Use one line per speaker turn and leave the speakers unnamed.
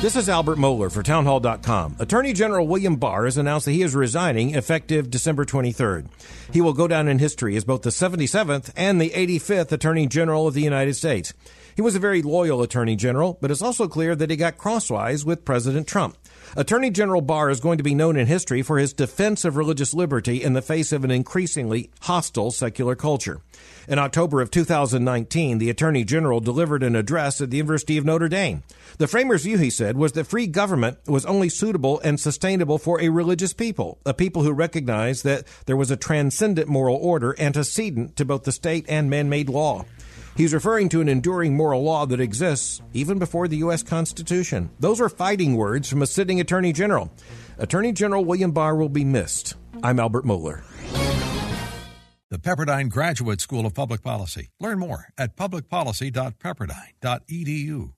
This is Albert Mohler for Townhall.com. Attorney General William Barr has announced that he is resigning effective December 23rd. He will go down in history as both the 77th and the 85th Attorney General of the United States. He was a very loyal Attorney General, but it's also clear that he got crosswise with President Trump. Attorney General Barr is going to be known in history for his defense of religious liberty in the face of an increasingly hostile secular culture. In October of 2019, the Attorney General delivered an address at the University of Notre Dame. The framers' view, he said, was that free government was only suitable and sustainable for a religious people, a people who recognized that there was a transcendent moral order antecedent to both the state and man made law. He's referring to an enduring moral law that exists even before the U.S. Constitution. Those are fighting words from a sitting Attorney General. Attorney General William Barr will be missed. I'm Albert Mohler.
The Pepperdine Graduate School of Public Policy. Learn more at publicpolicy.pepperdine.edu.